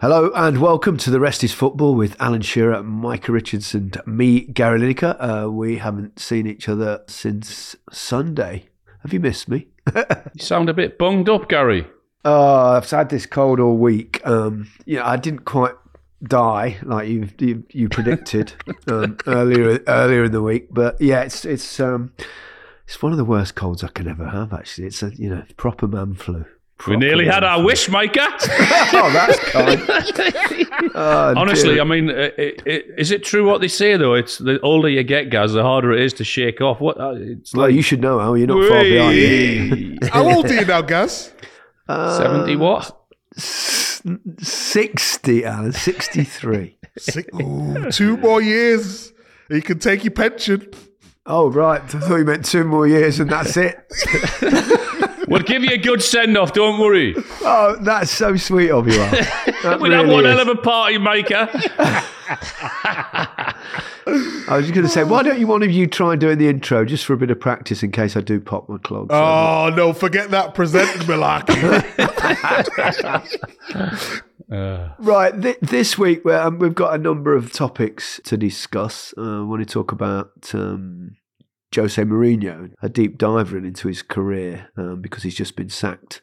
Hello and welcome to The Rest is Football with Alan Shearer, Micah Richardson, me, Gary Lineker. Uh, we haven't seen each other since Sunday. Have you missed me? you sound a bit bunged up, Gary. Oh, I've had this cold all week. Um, yeah, I didn't quite die like you you, you predicted um, earlier earlier in the week, but yeah, it's it's um, it's one of the worst colds I can ever have. Actually, it's a you know proper man flu. We nearly had our wish, Micah. oh, that's kind. Oh, Honestly, dear. I mean, uh, it, it, is it true what they say though? It's the older you get, Gaz, the harder it is to shake off. What? Uh, it's well, you should know how you're not far behind. me. How old are you now, Gaz? Seventy what? Sixty, Alan. Sixty-three. Six, ooh, two more years. You can take your pension. Oh right, I thought you meant two more years and that's it. We'll give you a good send off. Don't worry. Oh, that's so sweet of you. Al. That We'll have one is. hell of a party, Micah. I was just going to say, why don't you one of you try and doing the intro just for a bit of practice in case I do pop my clogs? Oh, no, forget that presenting malarkey. Right, th- this week well, um, we've got a number of topics to discuss. Uh, I want to talk about um, Jose Mourinho, a deep diver into his career um, because he's just been sacked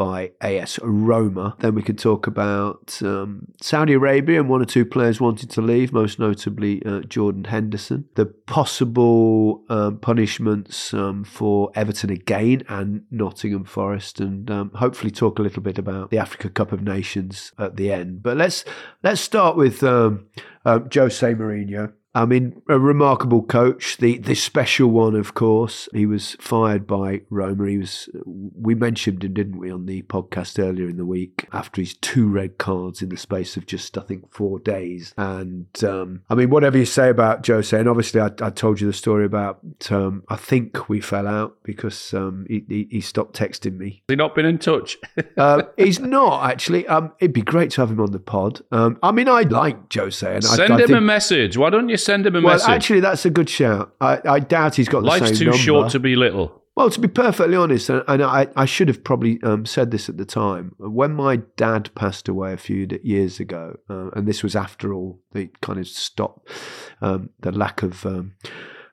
by AS Roma. Then we can talk about um, Saudi Arabia and one or two players wanted to leave, most notably uh, Jordan Henderson. The possible um, punishments um, for Everton again and Nottingham Forest, and um, hopefully talk a little bit about the Africa Cup of Nations at the end. But let's let's start with um, uh, Jose Mourinho. I mean, a remarkable coach. The the special one, of course. He was fired by Roma. He was. We mentioned him, didn't we, on the podcast earlier in the week after his two red cards in the space of just I think four days. And um, I mean, whatever you say about Jose, and obviously I, I told you the story about. Um, I think we fell out because um, he, he, he stopped texting me. Has he not been in touch? Uh, he's not actually. Um, it'd be great to have him on the pod. Um, I mean, I like Jose, and I, Send I him think, a message. Why don't you send him a well, message? actually, that's a good shout. I, I doubt he's got the same. Life's too number. short to be little. Well, to be perfectly honest, and, and I, I should have probably um, said this at the time. When my dad passed away a few years ago, uh, and this was after all the kind of stop, um, the lack of um,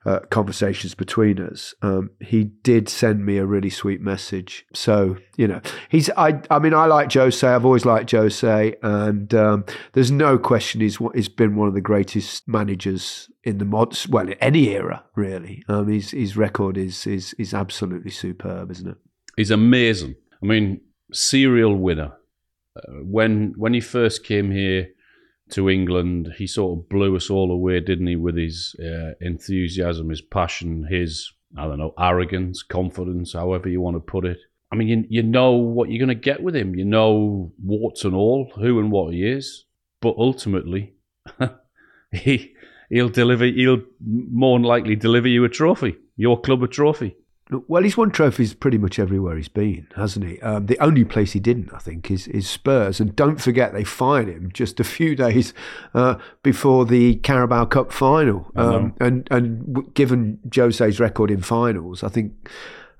uh, conversations between us, um, he did send me a really sweet message. So you know, he's I I mean I like Jose. I've always liked Jose, and um, there's no question he's he's been one of the greatest managers in the mods well any era really. Um, his his record is is is absolutely superb, isn't it? He's amazing. I mean, serial winner. Uh, when when he first came here to England, he sort of blew us all away, didn't he? With his uh, enthusiasm, his passion, his I don't know arrogance, confidence, however you want to put it. I mean, you, you know what you're going to get with him. You know warts and all, who and what he is. But ultimately, he he'll deliver. He'll more than likely deliver you a trophy, your club a trophy. Well, he's won trophies pretty much everywhere he's been, hasn't he? Um, the only place he didn't, I think, is, is Spurs. And don't forget, they fired him just a few days uh, before the Carabao Cup final. Um, and and given Jose's record in finals, I think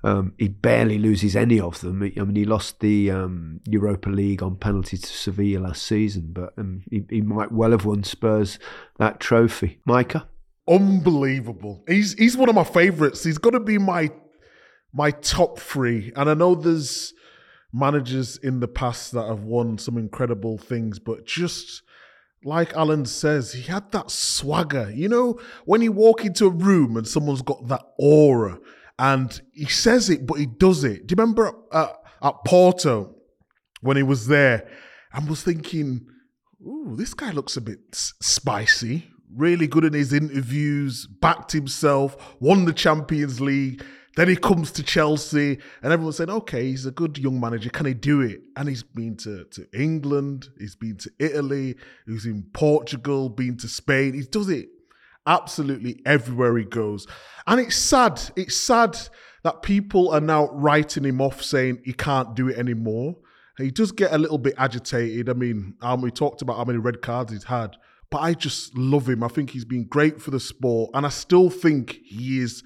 um, he barely loses any of them. I mean, he lost the um, Europa League on penalty to Sevilla last season, but um, he, he might well have won Spurs that trophy. Micah? Unbelievable. He's he's one of my favourites. He's got to be my my top three. And I know there's managers in the past that have won some incredible things, but just like Alan says, he had that swagger. You know, when you walk into a room and someone's got that aura and he says it, but he does it. Do you remember at, at Porto when he was there and was thinking, ooh, this guy looks a bit spicy, really good in his interviews, backed himself, won the Champions League. Then he comes to Chelsea, and everyone's saying, okay, he's a good young manager. Can he do it? And he's been to, to England, he's been to Italy, he's in Portugal, been to Spain. He does it absolutely everywhere he goes. And it's sad. It's sad that people are now writing him off saying he can't do it anymore. He does get a little bit agitated. I mean, um, we talked about how many red cards he's had, but I just love him. I think he's been great for the sport, and I still think he is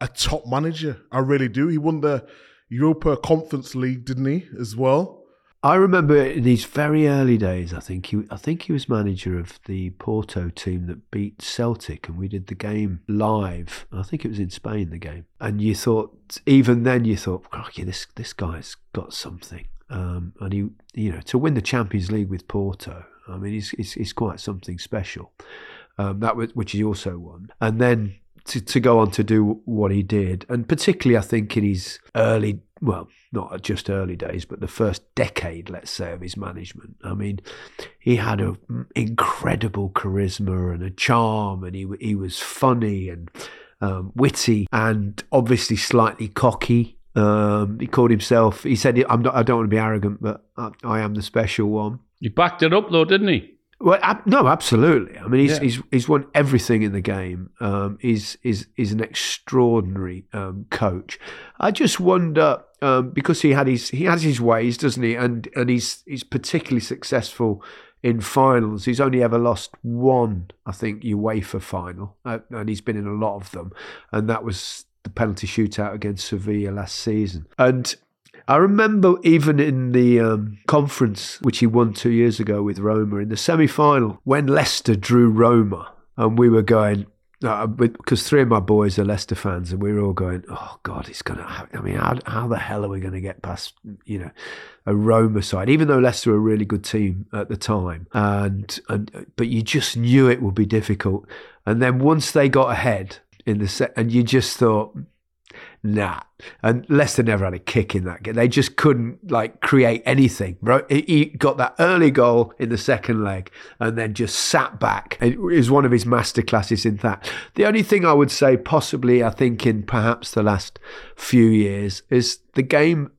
a top manager. I really do. He won the Europa Conference League, didn't he, as well? I remember in his very early days, I think he, I think he was manager of the Porto team that beat Celtic, and we did the game live. I think it was in Spain, the game. And you thought, even then, you thought, "Crikey, this this guy's got something." Um, and he, you know, to win the Champions League with Porto, I mean, he's, he's quite something special. Um, that was, which he also won, and then to, to go on to do what he did, and particularly I think in his early, well, not just early days, but the first decade, let's say, of his management. I mean, he had an incredible charisma and a charm, and he he was funny and um, witty, and obviously slightly cocky. Um, he called himself. He said, "I'm not. I don't want to be arrogant, but I, I am the special one." He backed it up though, didn't he? Well, ab- no, absolutely. I mean, he's, yeah. he's he's won everything in the game. Um, he's is is an extraordinary um, coach. I just wonder um, because he had his he has his ways, doesn't he? And and he's he's particularly successful in finals. He's only ever lost one, I think, UEFA final, uh, and he's been in a lot of them. And that was the penalty shootout against Sevilla last season. And I remember even in the um, conference, which he won two years ago with Roma, in the semi final, when Leicester drew Roma, and we were going, because uh, three of my boys are Leicester fans, and we were all going, "Oh God, it's gonna." I mean, how, how the hell are we going to get past, you know, a Roma side? Even though Leicester were a really good team at the time, and and but you just knew it would be difficult. And then once they got ahead in the set, and you just thought, nah. And Leicester never had a kick in that game. They just couldn't like create anything. He got that early goal in the second leg and then just sat back. It was one of his masterclasses in that. The only thing I would say, possibly, I think in perhaps the last few years, is the game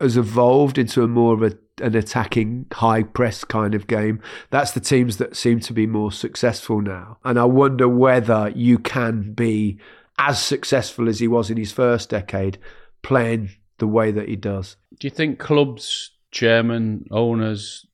has evolved into a more of a an attacking high press kind of game. That's the teams that seem to be more successful now. And I wonder whether you can be as successful as he was in his first decade, playing the way that he does. Do you think clubs, chairman, owners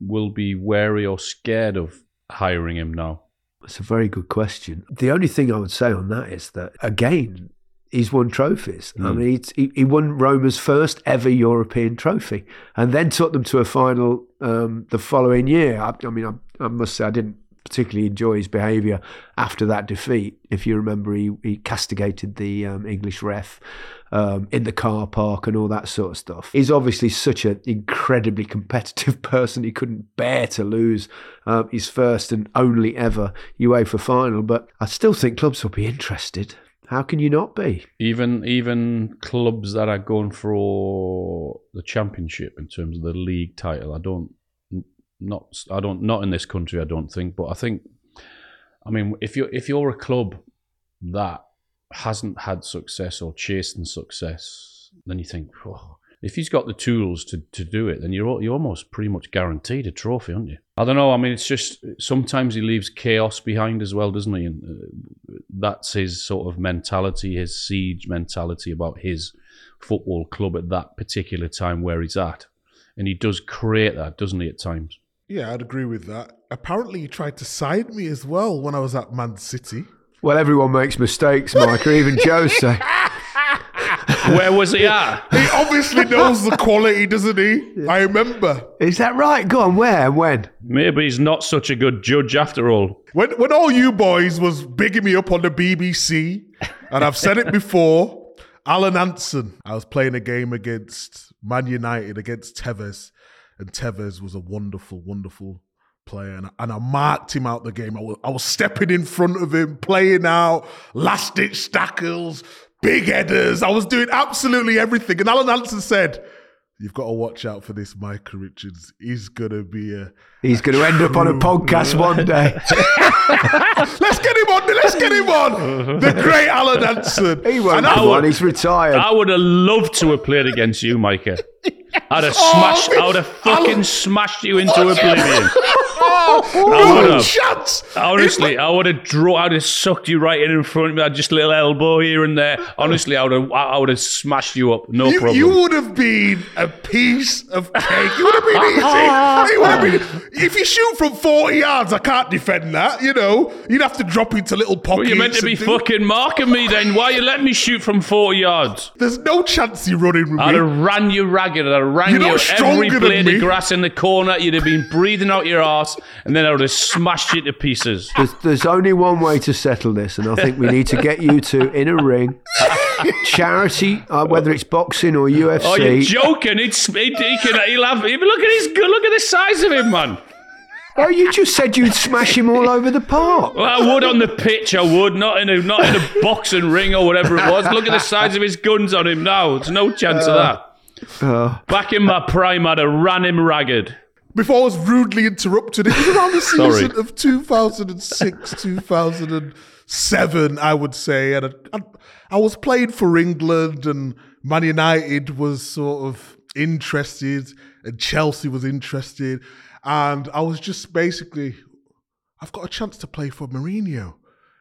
will be wary or scared of hiring him now? That's a very good question. The only thing I would say on that is that, again, he's won trophies. Mm. I hmm. mean, he, he won Roma's first ever European trophy and then took them to a final um, the following year. I, I mean, I, I, must say, I didn't particularly enjoy his behaviour after that defeat. If you remember, he, he castigated the um, English ref um, in the car park and all that sort of stuff. He's obviously such an incredibly competitive person. He couldn't bear to lose um, his first and only ever UEFA final. But I still think clubs will be interested. How can you not be? Even even clubs that are going for the championship in terms of the league title, I don't not I don't not in this country I don't think, but I think I mean if you if you're a club that hasn't had success or chasing success, then you think, oh, if he's got the tools to, to do it, then you're you're almost pretty much guaranteed a trophy, aren't you? I don't know. I mean, it's just sometimes he leaves chaos behind as well, doesn't he? And uh, that's his sort of mentality, his siege mentality about his football club at that particular time where he's at. And he does create that, doesn't he, at times? Yeah, I'd agree with that. Apparently, he tried to side me as well when I was at Man City. Well, everyone makes mistakes, Mike, or even Jose. Where was he at? He obviously knows the quality, doesn't he? I remember. Is that right? Go on, where? When? Maybe he's not such a good judge after all. When when all you boys was bigging me up on the BBC, and I've said it before, Alan Hansen. I was playing a game against Man United against Tevez, and Tevez was a wonderful, wonderful player, and, and I marked him out the game. I was, I was stepping in front of him, playing out last ditch tackles, big headers. I was doing absolutely everything, and Alan Hansen said. You've got to watch out for this Micah Richards. He's gonna be a He's going to end up on a podcast one day. Let's get him on. Let's get him on. The great Alan Hansen. He won't And have I one. would- He's retired. I would have loved to have played against you, Micah. I'd have Oh, smashed. I would have fucking Alan- smashed you into oblivion. Oh, I would have. chance. Honestly, I would have draw. I'd have sucked you right in in front of me. I'd just little elbow here and there. Honestly, I would have. I would have smashed you up. No You, problem. you would have been a piece of cake. You would have been easy. You would have been, if you shoot from 40 yards, I can't defend that. You know, you'd have to drop into little pockets. well, you're meant to be do- fucking marking me then. Why you letting me shoot from 40 yards? There's no chance you're running with I'd me. have ran you ragged. I'd have ran You're you not every stronger than blade of grass in the corner. You'd have been breathing out your ass, and then I would have smashed you to pieces. There's, there's only one way to settle this, and I think we need to get you two in a ring. Charity, uh, whether it's boxing or UFC. Oh, you're joking? It's he, he can. He'll have. Look at his. Look at the size of him, man. Oh, you just said you'd smash him all over the park. Well, I would on the pitch. I would not in a not in a boxing ring or whatever it was. Look at the size of his guns on him now. There's no chance of that. Uh, Back in my prime, I'd have ran him ragged. Before I was rudely interrupted, it was around the Sorry. season of 2006, 2007, I would say. And I, I, I was playing for England, and Man United was sort of interested, and Chelsea was interested. And I was just basically, I've got a chance to play for Mourinho.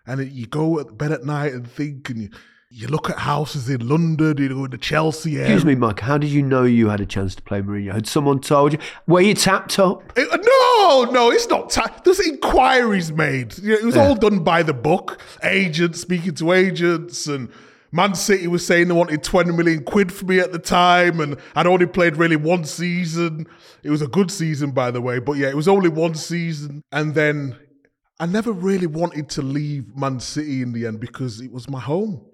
And it, you go at bed at night and think, and you, you look at houses in London, you go into Chelsea area. excuse me, Mike. How did you know you had a chance to play Mourinho? Had someone told you? Were you tapped up? It- uh, no, no, it's not. Ta- There's inquiries made. You know, it was all done by the book. Agents speaking to agents, and Man City was saying they wanted 20 million quid for me at the time, and I'd only played really one season. It was a good season, by the way, but yeah, it was only one season, and then I never really wanted to leave Man City in the end because it was my home.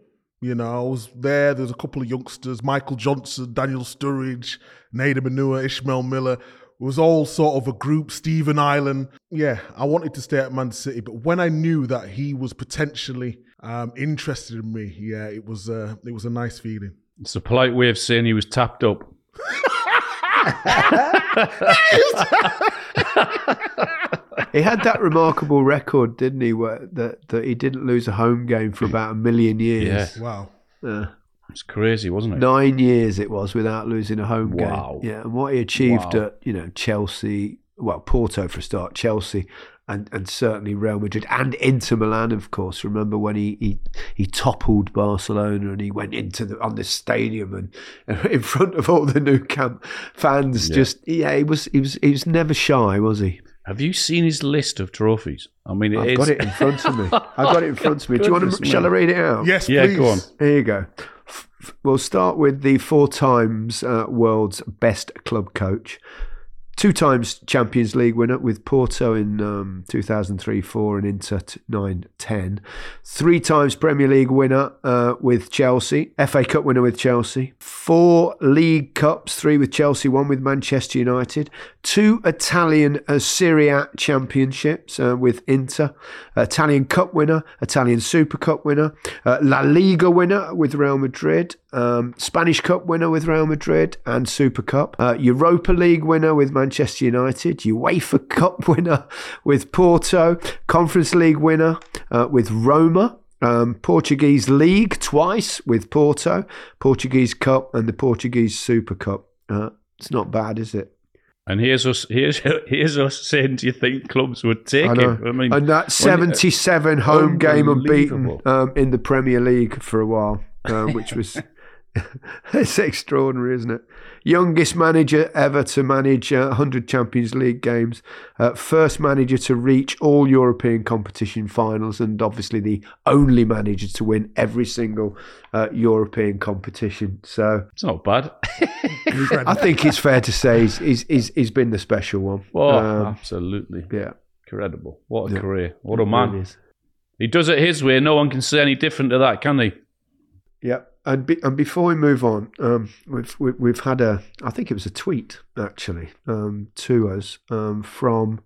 You know, I was there. There was a couple of youngsters, Michael Johnson, Daniel Sturridge, Nedum Onuoha, Ishmael Miller. It was all sort of a group, Stephen Ireland. Yeah, I wanted to stay at Man City, but when I knew that he was potentially um, interested in me, yeah, it was uh, it was a nice feeling. It's a polite way of saying he was tapped up. He had that remarkable record, didn't he? Where, that that he didn't lose a home game for about a million years. Wow. Uh, It's crazy, wasn't it? nine years it was without losing a home Wow. game. Yeah, and what he achieved Wow. at you know Chelsea, well Porto for a start, Chelsea, and and certainly Real Madrid and Inter Milan, of course. Remember when he he, he toppled Barcelona and he went into the on the stadium and in front of all the Nou Camp fans. Yeah. Just yeah, he was he was he was never shy, was he? Have you seen his list of trophies? I mean, I've it's, got it in front of me. I've got it in front of me. Do you want to? me. Shall I read it out? Yes, Yeah, please. go on. Here you go. F- f- We'll start with the four times uh, world's best club coach. Two times Champions League winner with Porto in um, 2003 4 and Inter t- 9 10. Three times Premier League winner uh, with Chelsea. FA Cup winner with Chelsea. Four League Cups, three with Chelsea, one with Manchester United. Two Italian uh, Serie A championships uh, with Inter. Italian Cup winner, Italian Super Cup winner. Uh, La Liga winner with Real Madrid. Um, Spanish Cup winner with Real Madrid and Super Cup. Uh, Europa League winner with Manchester United. UEFA Cup winner with Porto. Conference League winner uh, with Roma. Um, Portuguese League twice with Porto. Portuguese Cup and the Portuguese Super Cup. Uh, it's not bad, is it? And here's us. Here's here's us saying, "Do you think clubs would take I him?" I mean, and that 77 home game unbeaten um, in the Premier League for a while, um, which was it's extraordinary, isn't it? Youngest manager ever to manage uh, 100 Champions League games, uh, first manager to reach all European competition finals, and obviously the only manager to win every single uh, European competition. So it's not bad. I think it's fair to say he's, he's, he's, he's been the special one. Oh, Um, absolutely yeah. incredible! What a Yeah. career! What a man! He does it his way. No one can say any different to that, can they? Yeah, and be, and before we move on, um, we've we, we've had a I think it was a tweet actually um, to us um, from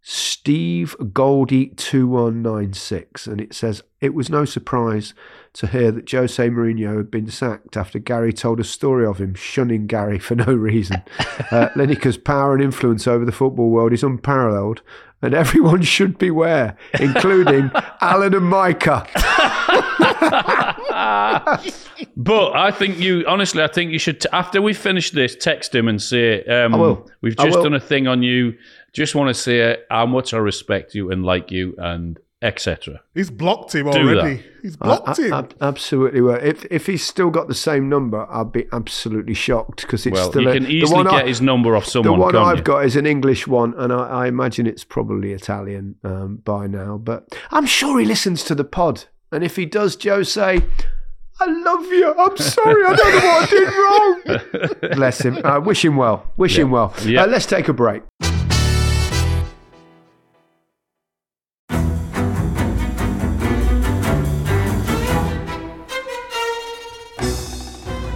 Steve Goldie two one nine six, and it says it was no surprise to hear that Jose Mourinho had been sacked after Gary told a story of him shunning Gary for no reason. uh, Lineker's power and influence over the football world is unparalleled. And everyone should beware, including Alan and Micah. But I think you, honestly, I think you should, t- after we finish this, text him and say, um, I will. We've I just will. done a thing on you. Just want to say how much I respect you and like you and etc. He's blocked him Do already. that. He's blocked I- him. I- absolutely. Well, if if he's still got the same number, I'd be absolutely shocked because it's Well, still you a- can the easily one get I, his number off someone. The one can't I've you? got is an English one, and I, I imagine it's probably Italian um, by now. But I'm sure he listens to the pod, and if he does, Jose. I love you. I'm sorry. I don't know what I did wrong. Bless him. Uh, wish him well. Wish him well. Yeah. Uh, let's take a break.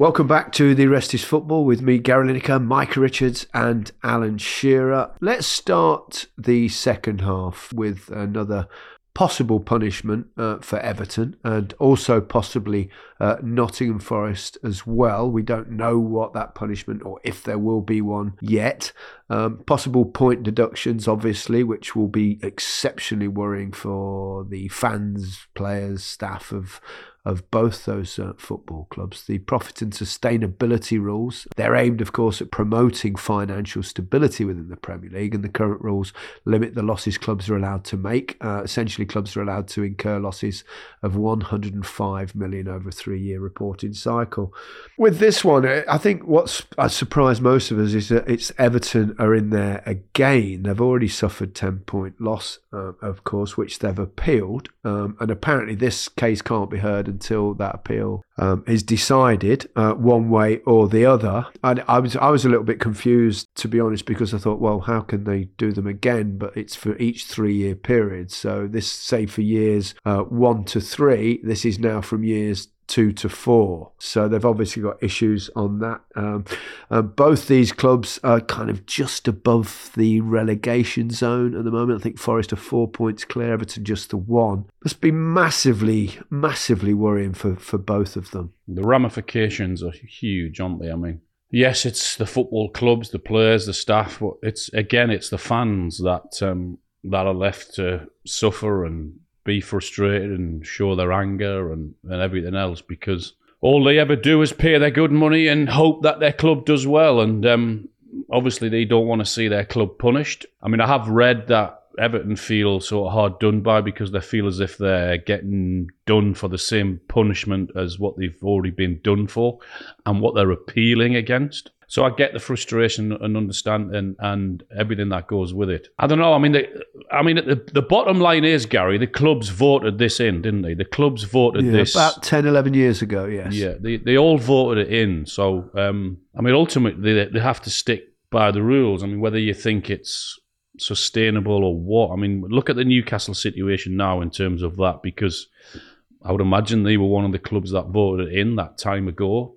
Welcome back to the Rest is Football with me, Gary Lineker, Micah Richards, and Alan Shearer. Let's start the second half with another possible punishment uh, for Everton and also possibly uh, Nottingham Forest as well. We don't know what that punishment or if there will be one yet. Um, possible point deductions, obviously, which will be exceptionally worrying for the fans, players, staff of of both those uh, football clubs. The profit and sustainability rules, they're aimed, of course, at promoting financial stability within the Premier League, and the current rules limit the losses clubs are allowed to make. Uh, essentially, clubs are allowed to incur losses of 105 million over a three year reporting cycle. With this one, I think what's uh, surprised most of us is that it's Everton are in there again. They've already suffered 10 point loss, uh, of course, which they've appealed. Um, and apparently, this case can't be heard until that appeal um, is decided uh, one way or the other. And I was I was a little bit confused to be honest because I thought, well, how can they do them again? But it's for each three year period. So this say for years uh, one to three. This is now from years two to four. So they've obviously got issues on that. Um, uh, both these clubs are kind of just above the relegation zone at the moment. I think Forest are four points clear, Everton just the one. Must be massively, massively worrying for, for both of them. The ramifications are huge, aren't they? I mean, yes, it's the football clubs, the players, the staff, but it's again, it's the fans that um, that are left to suffer and be frustrated and show their anger and, and everything else because all they ever do is pay their good money and hope that their club does well. And um, obviously, they don't want to see their club punished. I mean, I have read that Everton feel sort of hard done by because they feel as if they're getting done for the same punishment as what they've already been done for and what they're appealing against. So I get the frustration and understand and, and everything that goes with it. I don't know. I mean, the, I mean, the, the bottom line is, Gary, the clubs voted this in, didn't they? The clubs voted Yeah, this about 10, 11 years ago, yes. Yeah, they, they all voted it in. So, um, I mean, ultimately, they, they have to stick by the rules. I mean, whether you think it's sustainable or what. I mean, look at the Newcastle situation now in terms of that, because I would imagine they were one of the clubs that voted in that time ago.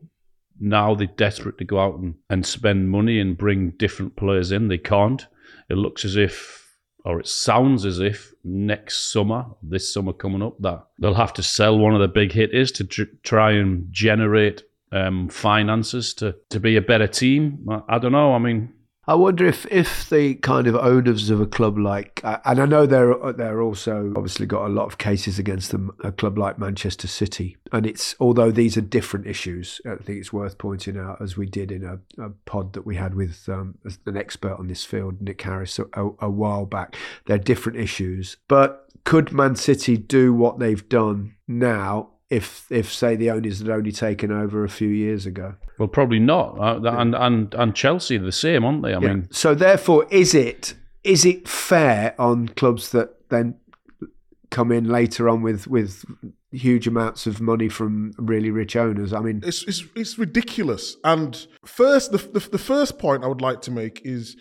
Now they're desperate to go out and, and spend money and bring different players in. They can't. It looks as if, or it sounds as if, next summer, this summer coming up, that they'll have to sell one of the big hitters to tr- try and generate um, finances to, to be a better team. I, I don't know. I mean, I wonder if, if the kind of owners of a club like, and I know they're they're also obviously got a lot of cases against them, a club like Manchester City, and it's although these are different issues, I think it's worth pointing out as we did in a, a pod that we had with um, an expert on this field, Nick Harris, a, a while back. They're different issues, but could Man City do what they've done now if if say the owners had only taken over a few years ago. Well, probably not. Uh, and and and Chelsea are the same, aren't they? I Yeah. mean, so therefore, is it is it fair on clubs that then come in later on with with huge amounts of money from really rich owners? I mean, It's, it's, it's ridiculous. And first, the, the, the first point I would like to make is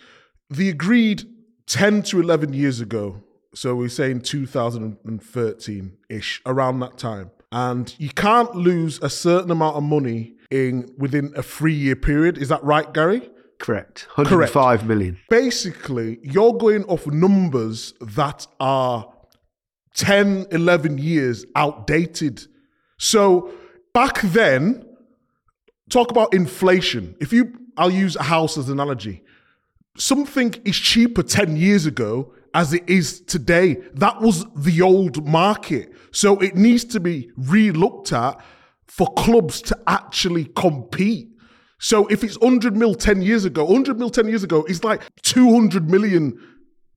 the agreed 10 to 11 years ago, so we're saying 2013 ish, around that time. And you can't lose a certain amount of money in within a three year period. Is that right, Gary? correct, 105 million. basically you're going off numbers that are 10 11 years outdated so back then talk about inflation if you i'll use a house as an analogy something is cheaper 10 years ago as it is today that was the old market so it needs to be re-looked at for clubs to actually compete so if it's 100 mil 10 years ago, 100 mil 10 years ago is like 200 million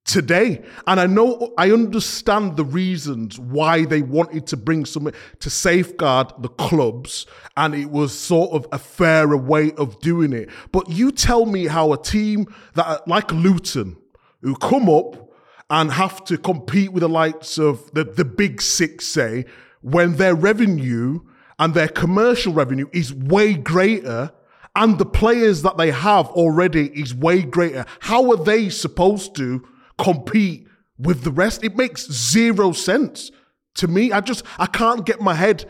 today. And I know, I understand the reasons why they wanted to bring something to safeguard the clubs. And it was sort of a fairer way of doing it. But you tell me how a team that, like Luton, who come up and have to compete with the likes of the, the big six, say, when their revenue and their commercial revenue is way greater and the players that they have already is way greater. How are they supposed to compete with the rest? It makes zero sense to me. I just I can't get my head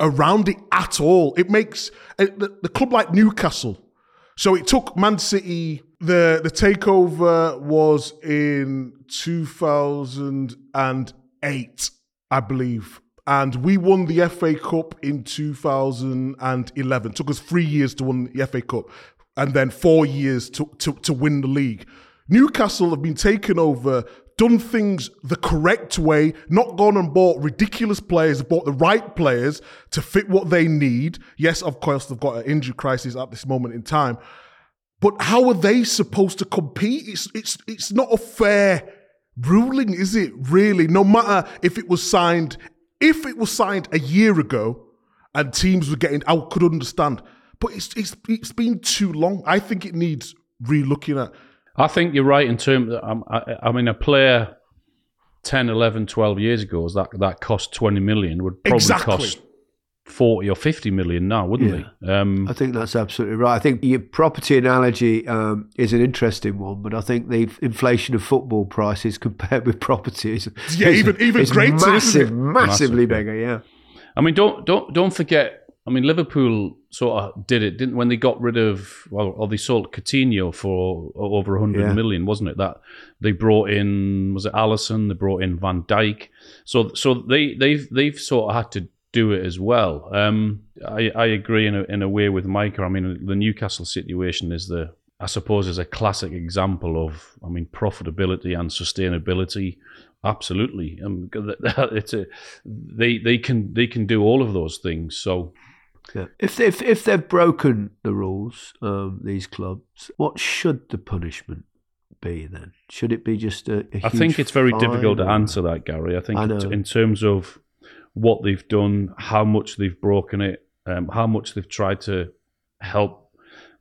around it at all. It makes eh, the, the club like Newcastle. So it took Man City. The the takeover was in 2008, I believe. And we won the FA Cup in 2011. took us three years to win the FA Cup and then four years to, to, to win the league. Newcastle have been taken over, done things the correct way, not gone and bought ridiculous players, bought the right players to fit what they need. Yes, of course, they've got an injury crisis at this moment in time. But how are they supposed to compete? It's it's it's not a fair ruling, is it? Really, no matter if it was signed, if it was signed a year ago, and teams were getting, I could understand. But it's it's it's been too long. I think it needs re-looking at. I think you're right in terms. Of, um, I, I mean, a player 10, 11, 12 years ago that that cost 20 million would probably Exactly. cost 40 or 50 million now, wouldn't they? Um, I think that's absolutely right. I think your property analogy um, is an interesting one, but I think the inflation of football prices compared with properties, yeah, is, even even is greater, massive, isn't it? massively Massive, bigger. Yeah, I mean, don't don't don't forget. I mean, Liverpool sort of did it, didn't when they got rid of well, or they sold Coutinho for over a hundred Yeah. million, wasn't it? That they brought in was it Alisson? They brought in Van Dijk. So so they they've they've sort of had to do it as well. Um, I I agree in a in a way with Micah. I mean, the Newcastle situation is the I suppose is a classic example of I mean profitability and sustainability. Absolutely, um, it's a they they can they can do all of those things. So yeah. If if if they've broken the rules, um, these clubs, what should the punishment be then? Should it be just a? a I think it's very difficult to answer that, Gary. I think I in terms of what they've done, how much they've broken it, um, how much they've tried to help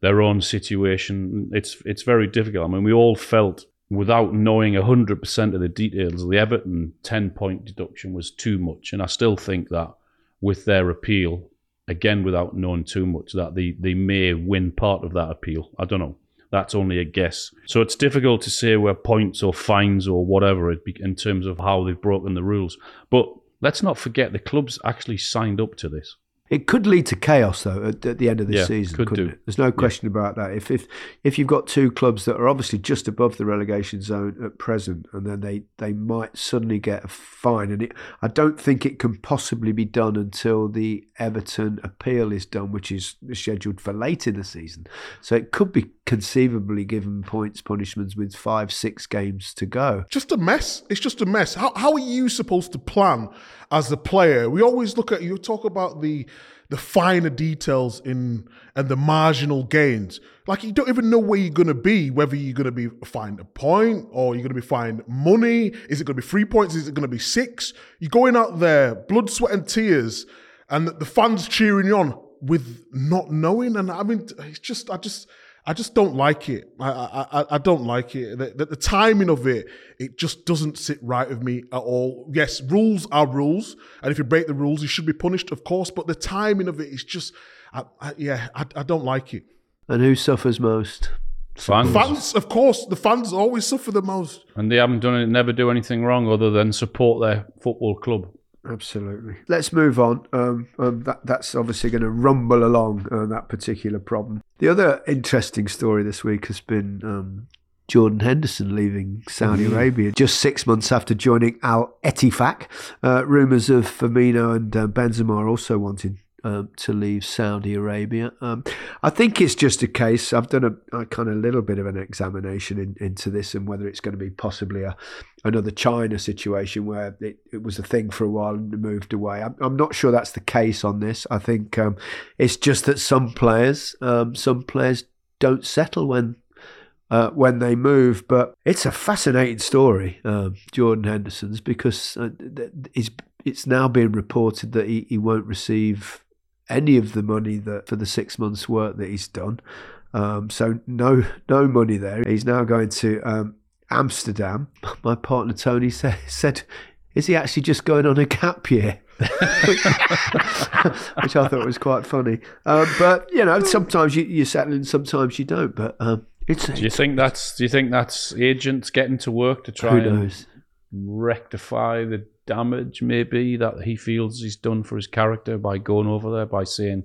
their own situation. It's it's very difficult. I mean, we all felt without knowing hundred percent of the details, the Everton ten point deduction was too much, and I still think that with their appeal, again without knowing too much, that they they may win part of that appeal. I don't know. That's only a guess. So it's difficult to say where points or fines or whatever it be, in terms of how they've broken the rules. But let's not forget the clubs actually signed up to this. It could lead to chaos, though, at, at the end of the Yeah, season. could couldn't do. It? There's no question about that. If if if you've got two clubs that are obviously just above the relegation zone at present, and then they they might suddenly get a fine, and it, I don't think it can possibly be done until the Everton appeal is done, which is scheduled for late in the season. So it could be conceivably given points punishments with five six games to go. just a mess. It's just a mess. How, how are you supposed to plan as a player? We always look at you talk about the the finer details in and the marginal gains. Like you don't even know where you're gonna be, whether you're gonna be fined a point or you're gonna be fined money. Is it gonna be three points? Is it gonna be six? You're going out there, blood, sweat, and tears, and the fans cheering you on with not knowing. And I mean, it's just I just. I just don't like it. I I, I, I don't like it. The, the, the timing of it, it just doesn't sit right with me at all. Yes, rules are rules, and if you break the rules, you should be punished, of course. But the timing of it is just, I, I, yeah, I, I don't like it. And who suffers most? Fans, Fans, of course, the fans always suffer the most. and they haven't done it, never do anything wrong other than support their football club. Absolutely. Let's move on. Um, um, that, that's obviously going to rumble along uh, that particular problem. The other interesting story this week has been um, Jordan Henderson leaving Saudi Arabia just six months after joining Al Ettifaq. Uh, rumours of Firmino and uh, Benzema are also wanting um, to leave Saudi Arabia. Um, I think it's just a case. I've done a, a kind of little bit of an examination in, into this and whether it's going to be possibly a another China situation where it, it was a thing for a while and moved away. I'm, I'm not sure that's the case on this. I think um, it's just that some players, um, some players don't settle when uh, when they move. But it's a fascinating story, um, Jordan Henderson's, because uh, it's, it's now being reported that he, he won't receive any of the money that for the six months' work that he's done. Um, so no no money there. He's now going to um, Amsterdam. My partner Tony sa- said, "Is he actually just going on a gap year?" Which I thought was quite funny. Um, but you know, sometimes you, you settle in, sometimes you don't. But um, it's Do you think that's do you think that's agents getting to work to try and rectify the damage maybe that he feels he's done for his character by going over there by saying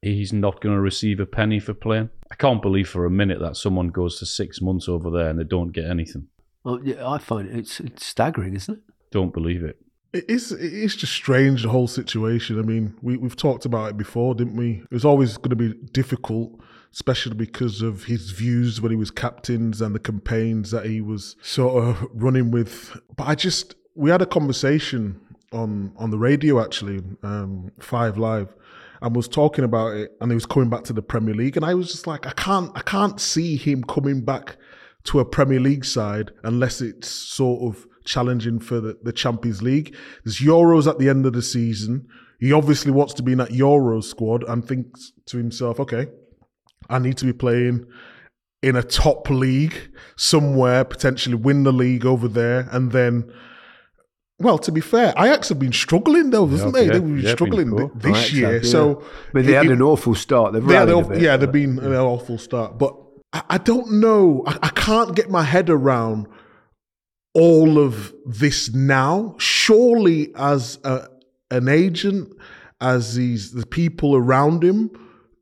he's not going to receive a penny for playing. I can't believe for a minute that someone goes to six months over there and they don't get anything. Well, yeah, I find it, it's, it's staggering, isn't it? Don't believe it. It is. It is just strange the whole situation. I mean, we we've talked about it before, didn't we? It was always going to be difficult, especially because of his views when he was captains and the campaigns that he was sort of running with. But I just we had a conversation on on the radio actually, um, Five Live, and was talking about it, and he was coming back to the Premier League, and I was just like, I can't, I can't see him coming back to a Premier League side unless it's sort of challenging for the, the Champions League. There's Euros at the end of the season. He obviously wants to be in that Euros squad and thinks to himself, okay, I need to be playing in a top league somewhere, potentially win the league over there, and then well, to be fair, Ajax have been struggling though, hasn't Yeah, they? yeah, They've been yeah, struggling poor. th- this Ajax year. have, yeah. So, I mean, they it- had an awful start. They've they had a awful- bit, yeah, they've but- been an awful start, but I, I don't know. I, I can't get my head around all of this now. Surely, as a, an agent, as these the people around him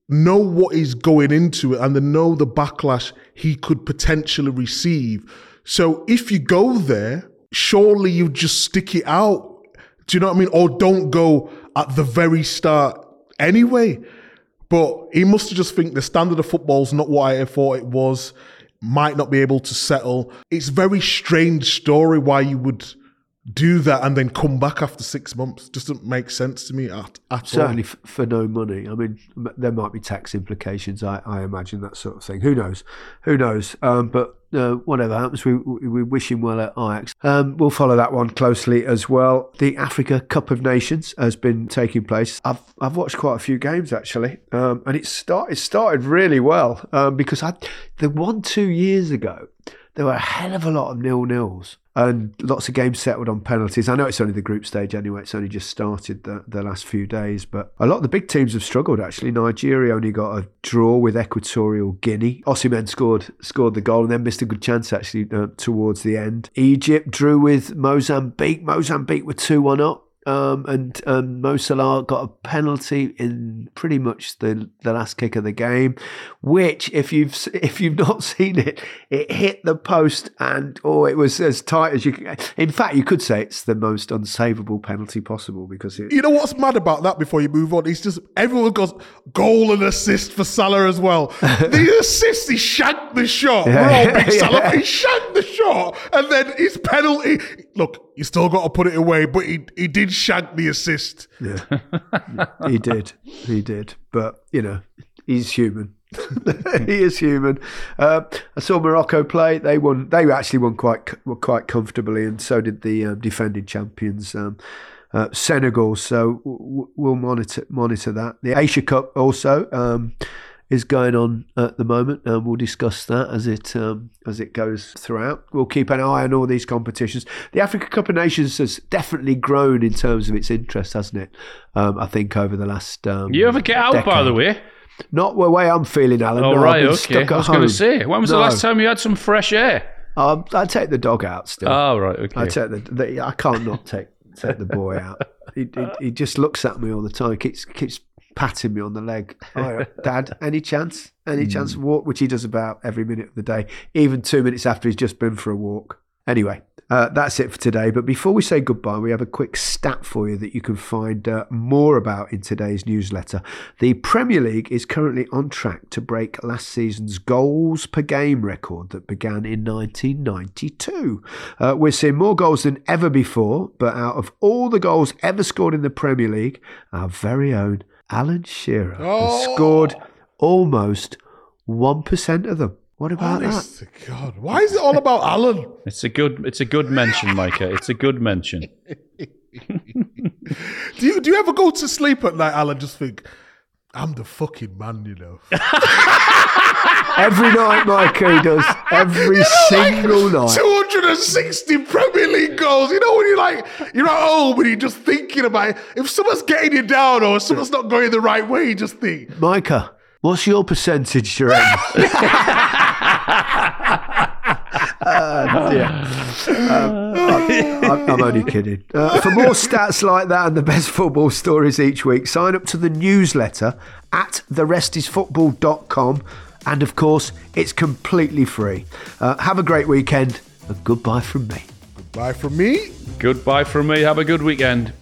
know what is going into it, and they know the backlash he could potentially receive. So, if you go there, surely you just stick it out. Do you know what I mean? Or don't go at the very start anyway. But he must have just think the standard of football's not what I thought it was. Might not be able to settle. It's very strange story why you would do that and then come back after six months. Doesn't make sense to me at, at Certainly all. f- for no money. I mean, there might be tax implications. I, I imagine that sort of thing. Who knows? Who knows? Um, but uh, whatever happens, we, we we wish him well at Ajax. Um, we'll follow that one closely as well. The Africa Cup of Nations has been taking place. I've I've watched quite a few games actually, um, and it start it started really well um, because I the one two years ago there were a hell of a lot of nil nils and lots of games settled on penalties. I know it's only the group stage anyway; it's only just started the, the last few days. But a lot of the big teams have struggled. Actually, Nigeria only got a draw with Equatorial Guinea. Osimhen scored scored the goal and then missed a good chance actually uh, towards the end. Egypt drew with Mozambique. Mozambique were two one up. Um, and um, Mo Salah got a penalty in pretty much the, the last kick of the game, which if you've if you've not seen it, it hit the post and oh, it was as tight as you. Can. In fact, you could say it's the most unsavable penalty possible because it. You know what's mad about that before you move on? It's just everyone goes goal and assist for Salah as well. the assist, he shanked the shot. We're all big Yeah. Salah. He shanked the shot. And then his penalty. Look, you still got to put it away, but he, he did shank the assist. Yeah, he did, he did, but you know, he's human. he is human. Uh, I saw Morocco play. They won. They actually won quite quite comfortably, and so did the um, defending champions. Um, uh, Senegal, so w- we'll monitor monitor that. The Asia Cup also um, is going on at the moment, and we'll discuss that as it um, as it goes throughout. We'll keep an eye on all these competitions. The Africa Cup of Nations has definitely grown in terms of its interest, hasn't it? Um, I think over the last um, You ever get out, by the way? Not the way I'm feeling, Alan. Oh, no, right, okay. I was going to say, when was the last time you had some fresh air? Um, I take the dog out still. Oh, right, okay. I take the, the I can't not take take the boy out. He, he, he just looks at me all the time. Keeps keeps patting me on the leg. Oh, Dad, any chance? Any chance of walk? Which he does about every minute of the day, even two minutes after he's just been for a walk. Anyway, uh, that's it for today. But before we say goodbye, we have a quick stat for you that you can find uh, more about in today's newsletter. The Premier League is currently on track to break last season's goals per game record that began in 1992. Uh, we're seeing more goals than ever before, but out of all the goals ever scored in the Premier League, our very own Alan Shearer has oh. scored almost 1% of them. What about that? To God. Why is it all about Alan? It's a good, it's a good mention, Micah. It's a good mention. Do you do you ever go to sleep at night, Alan? Just think, I'm the fucking man, you know. Every night, Mike, he does. Every single night. 260 Premier League goals. You know when you're like you're at home and you're just thinking about it. If someone's getting you down or someone's not going the right way, you just think. Micah, what's your percentage, Jerome? Uh, dear. Um, I'm, I'm only kidding. Uh, for more stats like that and the best football stories each week, sign up to the newsletter at therestisfootball.com. And of course, it's completely free. Uh, have a great weekend and goodbye from me. Goodbye from me. Goodbye from me. Have a good weekend.